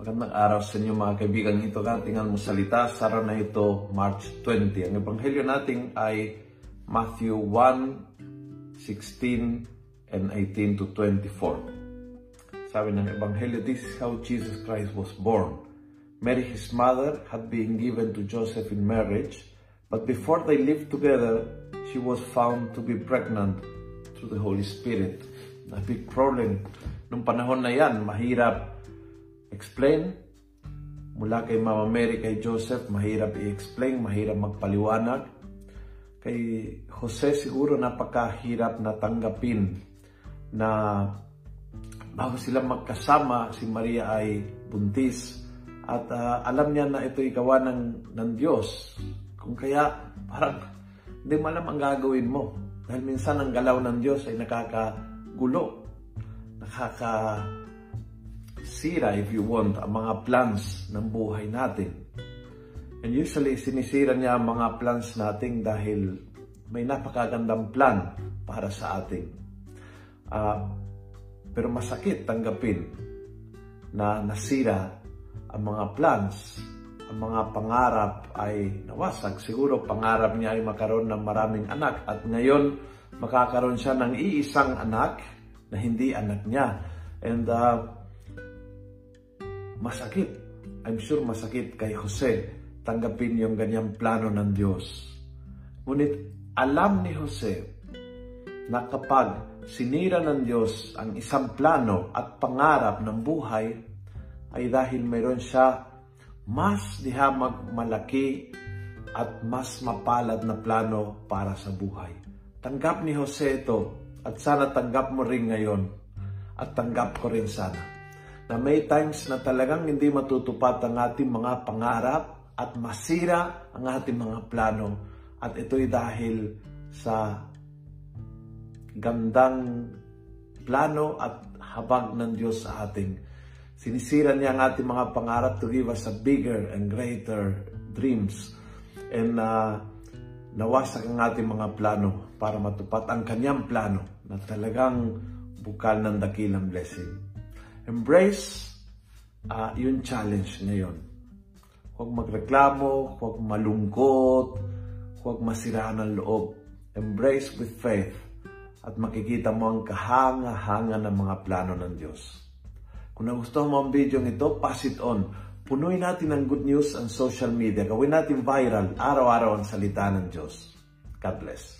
Magandang araw sa inyo mga kaibigan. Ito ang ating almusalita sa araw na ito, March 20. Ang ebanghelyo natin ay Matthew 1, 16 and 18 to 24. Sabi ng ebanghelyo, this is how Jesus Christ was born. Mary, his mother, had been given to Joseph in marriage, but before they lived together, she was found to be pregnant through the Holy Spirit. A big problem. Nung panahon na yan, mahirap explain. Mula kay Mama Mary, kay Joseph, mahirap i-explain, mahirap magpaliwanag. Kay Jose siguro napakahirap na tanggapin na bago sila magkasama, si Maria ay buntis. At uh, alam niya na ito ikawa ng, ng Diyos. Kung kaya, parang hindi mo alam ang gagawin mo. Dahil minsan ang galaw ng Diyos ay nakakagulo. Nakaka sira, if you want, ang mga plans ng buhay natin. And usually, sinisira niya ang mga plans natin dahil may napakagandang plan para sa atin. Uh, pero masakit tanggapin na nasira ang mga plans, ang mga pangarap ay nawasag. Siguro pangarap niya ay makaroon ng maraming anak at ngayon makakaroon siya ng iisang anak na hindi anak niya. And uh, masakit. I'm sure masakit kay Jose tanggapin yung ganyang plano ng Diyos. Ngunit alam ni Jose na kapag sinira ng Diyos ang isang plano at pangarap ng buhay, ay dahil mayroon siya mas dihamag malaki at mas mapalad na plano para sa buhay. Tanggap ni Jose ito at sana tanggap mo rin ngayon at tanggap ko rin sana na may times na talagang hindi matutupad ang ating mga pangarap at masira ang ating mga plano. At ito'y dahil sa gandang plano at habag ng Diyos sa ating. Sinisira niya ang ating mga pangarap to give us a bigger and greater dreams. And uh, nawasak ang ating mga plano para matupad ang kanyang plano na talagang bukal ng dakilang blessing. Embrace uh, yung challenge ngayon. Huwag magreklamo, huwag malungkot, huwag masiraan ng loob. Embrace with faith at makikita mo ang kahanga-hanga ng mga plano ng Diyos. Kung nagustuhan mo ang video ito, pass it on. Punuin natin ng good news ang social media. Gawin natin viral araw-araw ang salita ng Diyos. God bless.